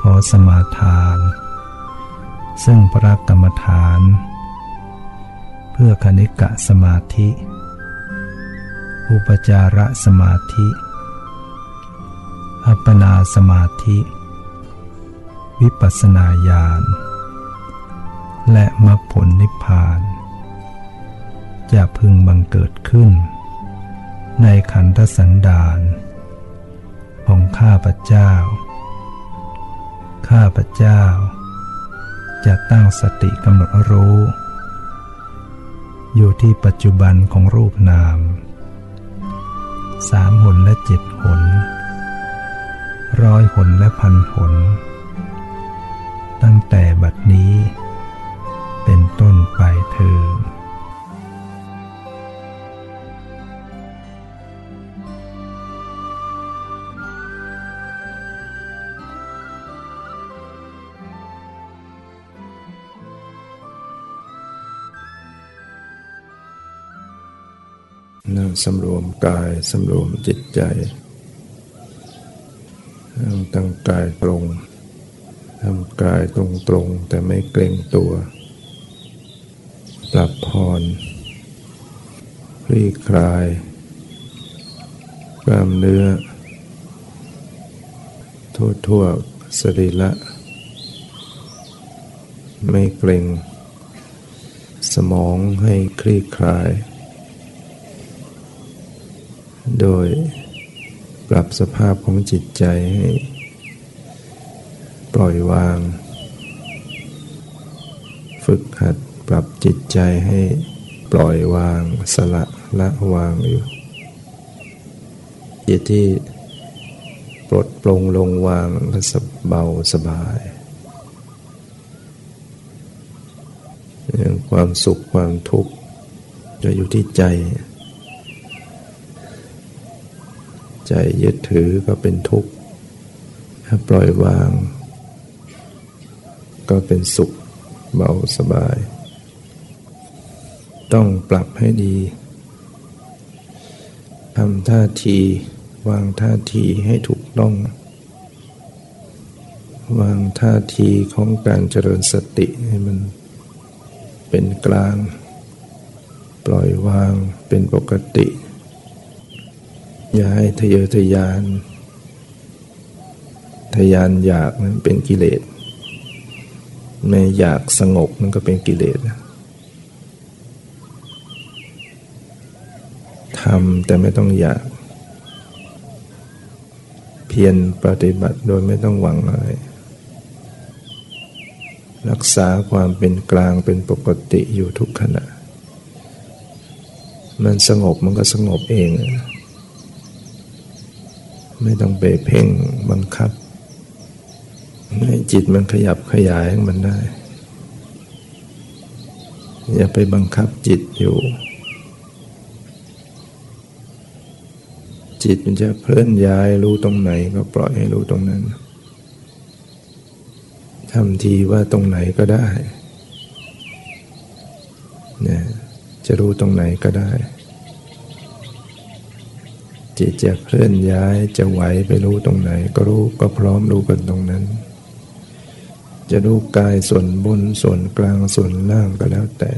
ขอสมาทาน ซึ่งพระกรรมฐาน เพื่อคณิกะสมาธิ อุปจาระสมาธิ อัปปนาสมาธิ วิปัสนาญาณ และมรรคผลนิพพาน จะพึงบังเกิดขึ้น ในขันธสันดานของข้าพเจ้า ข้าพเจ้า จะตั้งสติกำหนดรู้ อยู่ที่ปัจจุบันของรูปนามสามหนและเจ็ดหนร้อยหนและพันหน สำรวมกายสำรวมจิตใจตั้งกายตรงทำกายตรงตรงแต่ไม่เกรงตัว ปรับผ่อนคลี่คลายกล้ามเนื้อ ทั่วทั่วสรีละไม่เกรงสมองให้คลี่คลาย โดยปรับสภาพของจิตใจให้ปล่อยวาง ฝึกหัดปรับจิตใจให้ปล่อยวางสละละวางอยู่จิตที่ปลดปลงลงวางก็สเบาสบายความสุขความทุกข์จะอยู่ที่ใจ ใจยึดถือก็เป็นทุกข์ถ้าปล่อยวาง ก็เป็นสุขเบาสบาย ต้องปรับให้ดีทำท่าทีวางท่าทีให้ถูกต้อง วางท่าทีของการเจริญสติให้มันเป็นกลาง ปล่อยวางเป็นปกติ อย่าให้ทะเยอทะยาน ทะยานอยากนั้นเป็นกิเลสแม้อยากสงบมันก็เป็นกิเลสทำแต่ไม่ต้องอยาก เพียรปฏิบัติโดยไม่ต้องหวังอะไร รักษาความเป็นกลางเป็นปกติอยู่ทุกขณะ มันสงบมันก็สงบเอง ไม่ต้องไปเพ่งบังคับ ให้จิตมันขยับขยายมันได้ อย่าไปบังคับจิตอยู่ จิตมันจะเคลื่อนย้ายรู้ตรงไหนก็ปล่อยให้รู้ตรงนั้นทำทีว่าตรงไหนก็ได้เนี่ยจะรู้ตรงไหนก็ได้ จิตจะเคลื่อนย้ายจะไหวไปรู้ตรงไหน ก็รู้ก็พร้อมรู้กันตรงนั้น จะรู้กายส่วนบนส่วนกลางส่วนล่างก็แล้วแต่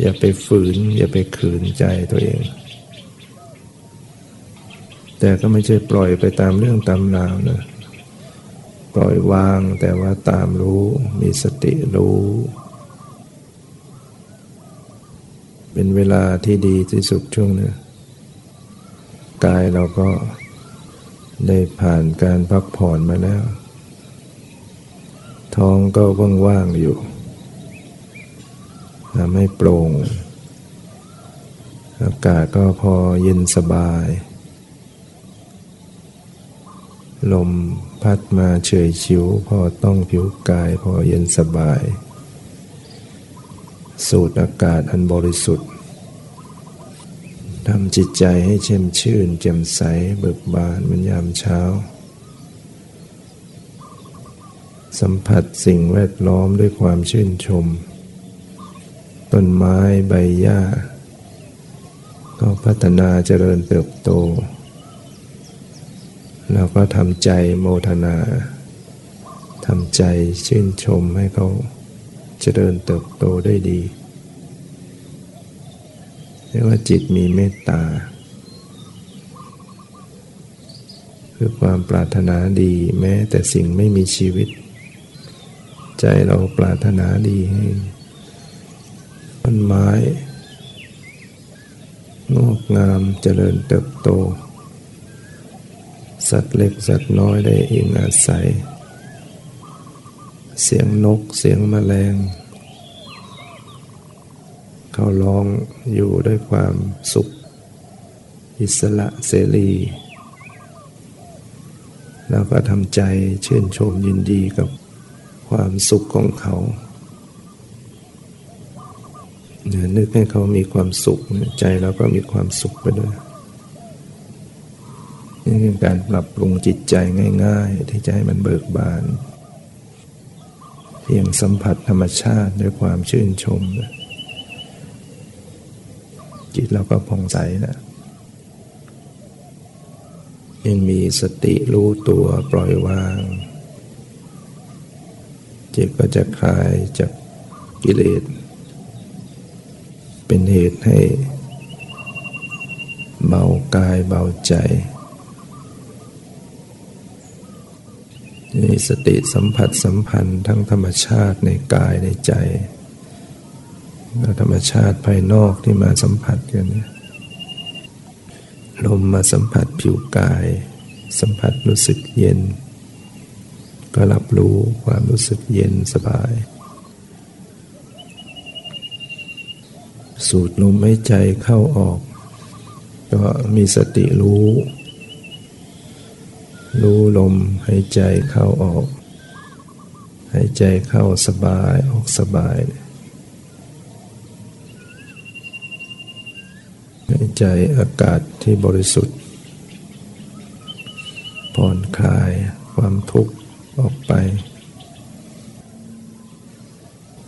อย่าไปฝืน อย่าไปขืนใจตัวเอง แต่ก็ไม่ใช่ปล่อยไปตามเรื่องตามราวนะปล่อยวางแต่ว่าตามรู้มีสติรู้ เป็นเวลาที่ดีที่สุดช่วงนี้ กายเราก็ได้ผ่านการพักผ่อนมาแล้ว ท้องก็ว่างๆอยู่ทำให้โปร่ง อากาศก็พอเย็นสบาย ลมพัดมาเฉยชิว พอต้องผิวกายพอเย็นสบาย สูดอากาศอันบริสุทธิ์ ทำจิตใจให้เช่มชื่นแจ่มใสเบิกบานเหมือนยามเช้า สัมผัสสิ่งแวดล้อมด้วยความชื่นชม ต้นไม้ใบหญ้า ก็พัฒนาเจริญเติบโต แล้วก็ทำใจโมทนาทำใจชื่นชมให้เขาเจริญเติบโตได้ดี เรียกว่าจิตมีเมตตา คือความปรารถนาดีแม้แต่สิ่งไม่มีชีวิต ใจเราปรารถนาดีให้ต้นไม้งอกงามเจริญเติบโต สัตว์เล็กสัตว์น้อยได้อิงอาศัย เสียงนกเสียงแมลง เขาร้องอยู่ด้วยความสุข อิสระเสรี แล้วก็ทำใจชื่นชมยินดีกับความสุขของเขาเนี่ยนึกให้เขามีความสุขใจเราก็มีความสุขไปด้วยนี่คือการปรับปรุงจิตใจง่าย ๆ ที่จะให้มันเบิกบาน เพียงสัมผัสธรรมชาติด้วยความชื่นชมนะ จิตเราก็ผ่องใสนะยังมีสติรู้ตัวปล่อยวาง จิตก็จะคลายจากกิเลส เป็นเหตุให้ เบากายเบาใจมีสติสัมผัสสัมพันธ์ทั้งธรรมชาติในกายในใจ ธรรมชาติภายนอกที่มาสัมผัสกันลมมาสัมผัสผิวกาย สัมผัสรู้สึกเย็น ก็รับรู้ความรู้สึกเย็นสบาย สูดลมหายใจเข้าออก ก็มีสติรู้ รู้ลมหายใจเข้าออกหายใจเข้าสบายออกสบายเใจอากาศที่บริสุทธิ์ ผ่อนคลายความทุกข์ออกไป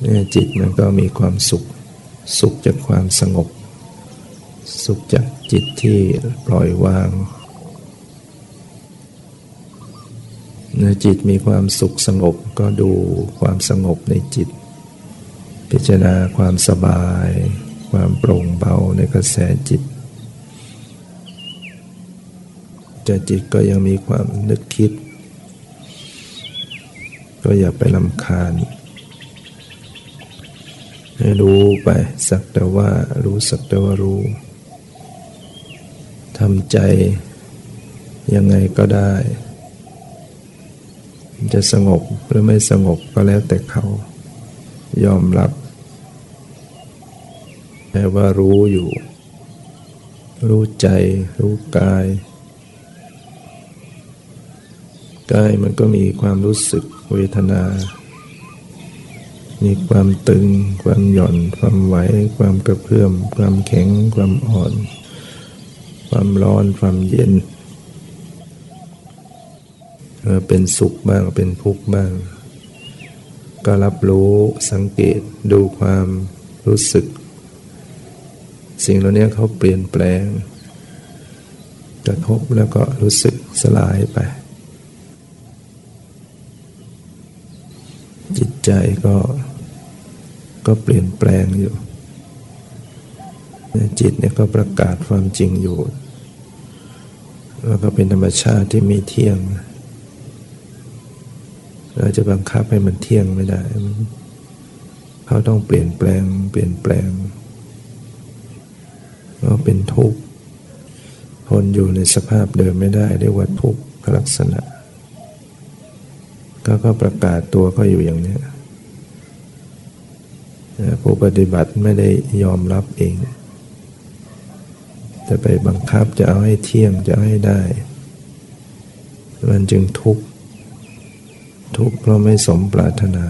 เนี่ยจิตมันก็มีความสุข สุขจากความสงบ สุขจากจิตที่ปล่อยวางเมื่อจิตมีความสุขสงบก็ดูความสงบในจิต พิจารณาความสบาย ความโปร่งเบาในกระแสจิต แต่จิตก็ยังมีความนึกคิด ก็อย่าไปลำคาญ ให้รู้ไปสักแต่ว่ารู้สักแต่ว่ารู้ทำใจยังไงก็ได้ จะสงบหรือไม่สงบก็แล้วแต่เขายอมรับแค่ว่ารู้อยู่ รู้ใจ รู้กาย กายมันก็มีความรู้สึกเวทนา มีความตึง ความหย่อน ความไหว ความกระเพื่อม ความแข็ง ความอ่อน ความร้อน ความเย็น เป็นสุขบ้าง เป็นทุกข์บ้าง ก็รับรู้สังเกตดูความรู้สึก สิ่งเหล่านี้เขาเปลี่ยนแปลง กระทบแล้วก็รู้สึกสลายไปจิต ใจก็ก็เปลี่ยนแปลงอยู่ จิตเนี่ยก็ประกาศความจริงอยู่ แล้วก็เป็นธรรมชาติที่มีเที่ยง เราจะบังคับให้มันเที่ยงไม่ได้ เขาต้องเปลี่ยนแปลง เปลี่ยนแปลงเราเป็นทุกข์ทนอยู่ในสภาพเดิมไม่ได้เรียกว่าทุกข์ลักษณะ ก็ก็ประกาศตัวก็อยู่อย่างนี้ผู้ปฏิบัติไม่ได้ยอมรับเอง จะไปบังคับจะเอาให้เที่ยงจะให้ได้ มันจึงทุกข์ทุกข์เพราะไม่สมปรารถนา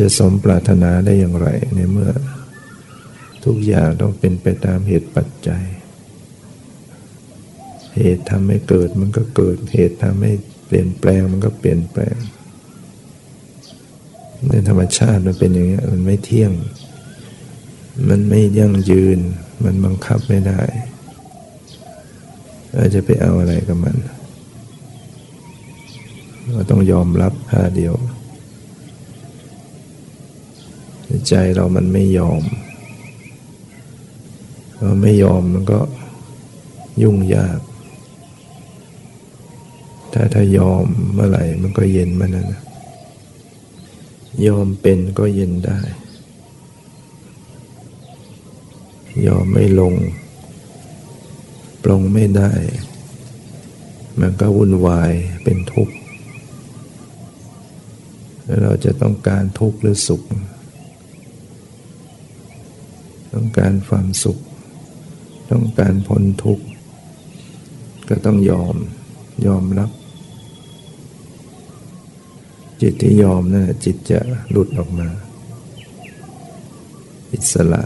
จะสมปรารถนาได้อย่างไรในเมื่อ ทุกอย่างต้องเป็นไปตามเหตุปัจจัย เหตุทำให้เกิดมันก็เกิด เหตุทำให้ เปลี่ยนแปลงมันก็เปลี่ยนแปลงในธรรมชาติมันเป็นอย่างนี้ มันไม่เที่ยง มันไม่ยั่งยืน มันบังคับไม่ได้เราจะไปเอาอะไรกับมัน เราต้องยอมรับค่าเดียว ใจเรามันไม่ยอมเราไม่ยอมมันก็ยุ่งยาก ถ้าถ้ายอมเมื่อไหร่มันก็เย็นมันนะ ยอมเป็นก็เย็นได้ ยอมไม่ลง ปลงไม่ได้ มันก็วุ่นวายเป็นทุกข์ เราจะต้องการทุกข์หรือสุข ต้องการความสุข ต้องการพ้นทุกข์ ก็ต้องยอมยอมรับ จิตที่ยอมนะั่นจิตจะหลุดออกมา อิสระ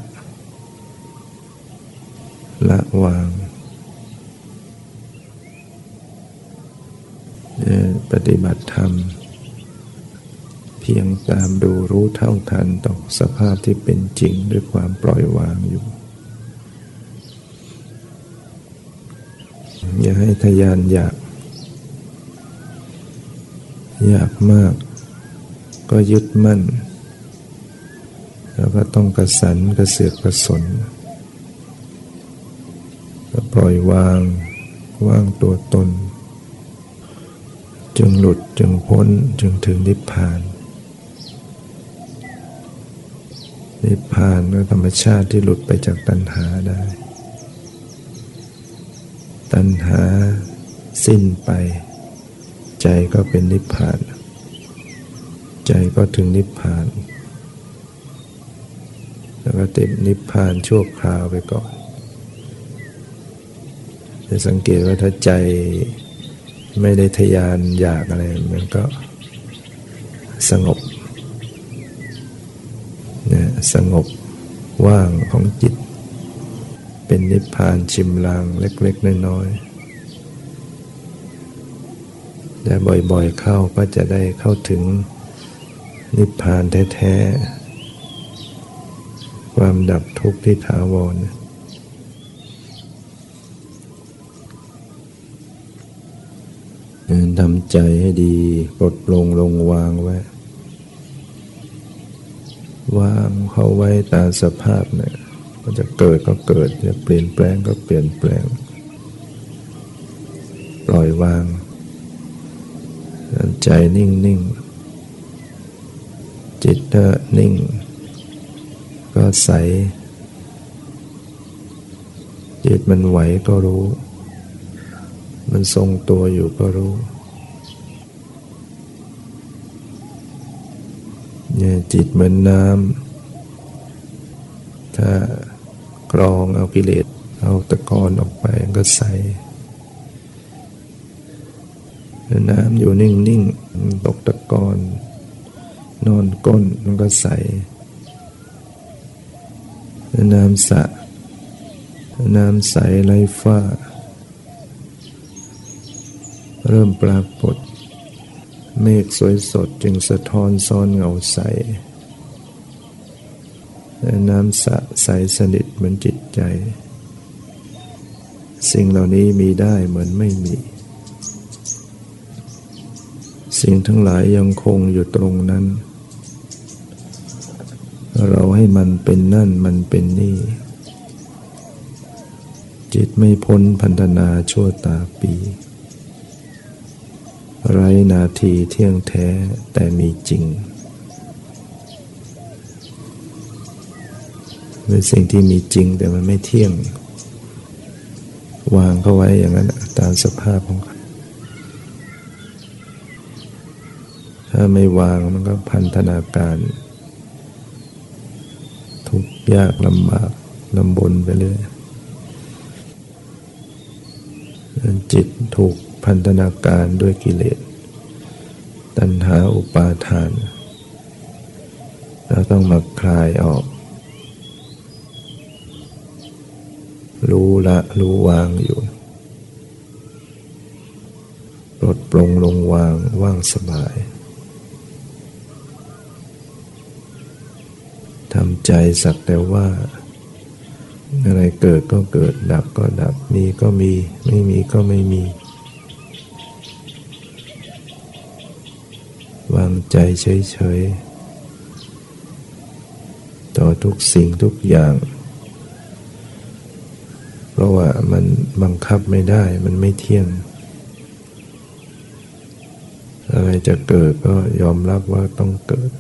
ละวางปฏิบัติธรรม เพียงตามดูรู้เท่าทันต่อสภาพที่เป็นจริงด้วยความปล่อยวางอยู่ อย่าให้ทยานอยาก อยากมาก ก็ยึดมั่น แล้วก็ต้องกระสันกระเสือกกระสนก็ปล่อยวางว่างตัวตน จึงหลุดจึงพ้นจึงถึงนิพพาน นิพพานก็ธรรมชาติที่หลุดไปจากตัณหาได้ ตัณหาสิ้นไป ใจก็เป็นนิพพาน ใจก็ถึงนิพพาน แล้วก็ติดนิพพานชั่วคราวไปก่อนจะสังเกตว่าถ้าใจไม่ได้ทยานอยากอะไร มันก็สงบนี่ยสงบว่างของจิต เป็นนิพพานชิมลางเล็ก ๆ น้อยๆ แต่บ่อยๆเข้าก็จะได้เข้าถึงนิพพานแท้ๆ ความดับทุกข์ที่ถาวรทำใจให้ดีปลดลงลงวางไว้ วางเข้าไว้ตามสภาพเนี่ยก็จะเกิดก็เกิดจะเปลี่ยนแปลงก็เปลี่ยนแปลง ปล่อยวาง ใจนิ่งนิ่งจิตถ้านิ่ง ก็ใส จิตมันไหวก็รู้ มันทรงตัวอยู่ก็รู้เนี่ยจิตเหมือนน้ำถ้ากรองเอากิเลสเอาตะกอนออกไปก็ใส น้ำอยู่นิ่งๆตกตะกอนนอนก้นมันก็ใส น้ำสะ น้ำใสไรฟ้า เริ่มปรากฏ เมฆสวยสดจึงสะท้อนซ้อนเงาใส น้ำสะใสสนิทเหมือนจิตใจ สิ่งเหล่านี้มีได้เหมือนไม่มี สิ่งทั้งหลายยังคงอยู่ตรงนั้น เราให้มันเป็นนั่นมันเป็นนี่ จิตไม่พ้นพันธนาชั่วตาปี ไรนาทีเที่ยงแท้แต่มีจริงเป็นสิ่งที่มีจริงแต่มันไม่เที่ยง วางเข้าไว้อย่างนั้นตามสภาพของเขา ถ้าไม่วางมันก็พันธนาการ ทุกยากลำบากลำบนไปเรื่อยจิตถูกพันธนาการด้วยกิเลส ตัณหาอุปาทาน เราต้องมาคลายออก รู้ละรู้วางอยู่ปลดปลงลงวางว่างสบายทำ ใจสักแต่ว่า อะไรเกิดก็เกิด ดับก็ดับ มีก็มี ไม่มีก็ไม่มี วางใจเฉยๆ ต่อทุกสิ่งทุกอย่าง เพราะว่ามันบังคับไม่ได้ มันไม่เที่ยง อะไรจะเกิดก็ยอมรับว่าต้องเกิด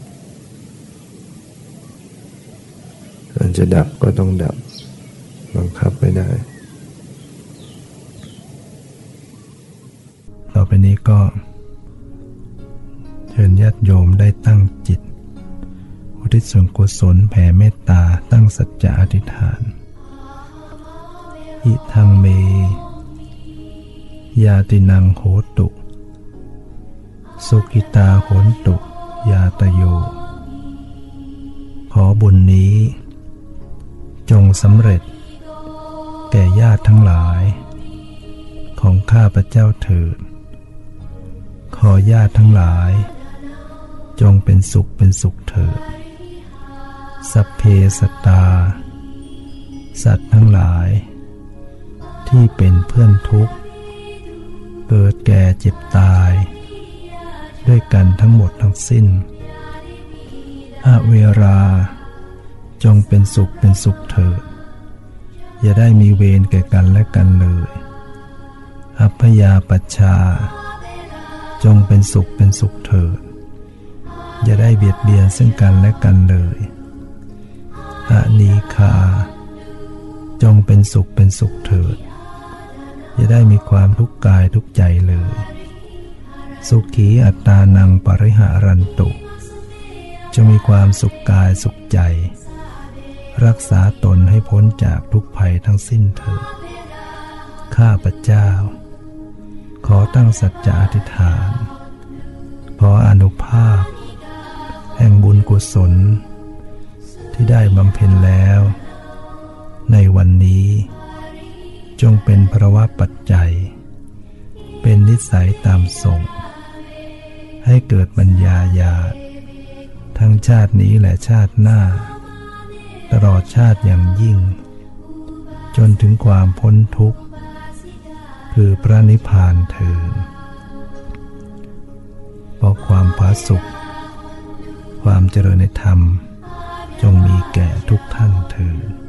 มัน จะดับก็ต้องดับ บังคับไม่ได้ ต่อไปนี้ก็ เชิญญาติโยมได้ตั้งจิต อุทิศส่วนกุศลแผ่เมตตาตั้งสัจจะอธิษฐาน อิทังเม ยาตินังโหตุ สุกิตาโหนตุ ยาตโยขอบุญนี้ จงสำเร็จ แก่ญาติทั้งหลาย ของข้าพระเจ้าเถิด ขอญาติทั้งหลาย จงเป็นสุขเป็นสุขเถิด สัพเพสตา สัตว์ทั้งหลาย ที่เป็นเพื่อนทุกข์ เกิดแก่เจ็บตาย ด้วยกันทั้งหมดทั้งสิ้นอเวรา จงเป็นสุขเป็นสุขเถิดอย่าได้มีเวรแก่กันและกันเลย อัพยาปัชชา จงเป็นสุขเป็นสุขเถิดอย่าได้เบียดเบียนซึ่งกันและกันเลยอานีคา จงเป็นสุขเป็นสุขเถิดอย่าได้มีความทุกข์กายทุกใจเลย สุขีอัตตานังปริหารันตุ จะมีความสุขกายสุขใจ รักษาตนให้พ้นจากทุกภัยทั้งสิ้นเถิด ข้าพเจ้า ขอตั้งสัจจะอธิษฐาน ขออนุภาพ แห่งบุญกุศล ที่ได้บำเพ็ญแล้ว ในวันนี้ จงเป็นพระวะปัจจัย เป็นนิสัยตามส่ง ให้เกิดปัญญาญาทั้งชาตินี้และชาติหน้า ตลอดชาติอย่างยิ่ง จนถึงความพ้นทุกข์ คือพระนิพพานเถิดเพราะความผาสุข ความเจริญในธรรม จงมีแก่ทุกท่านเถิด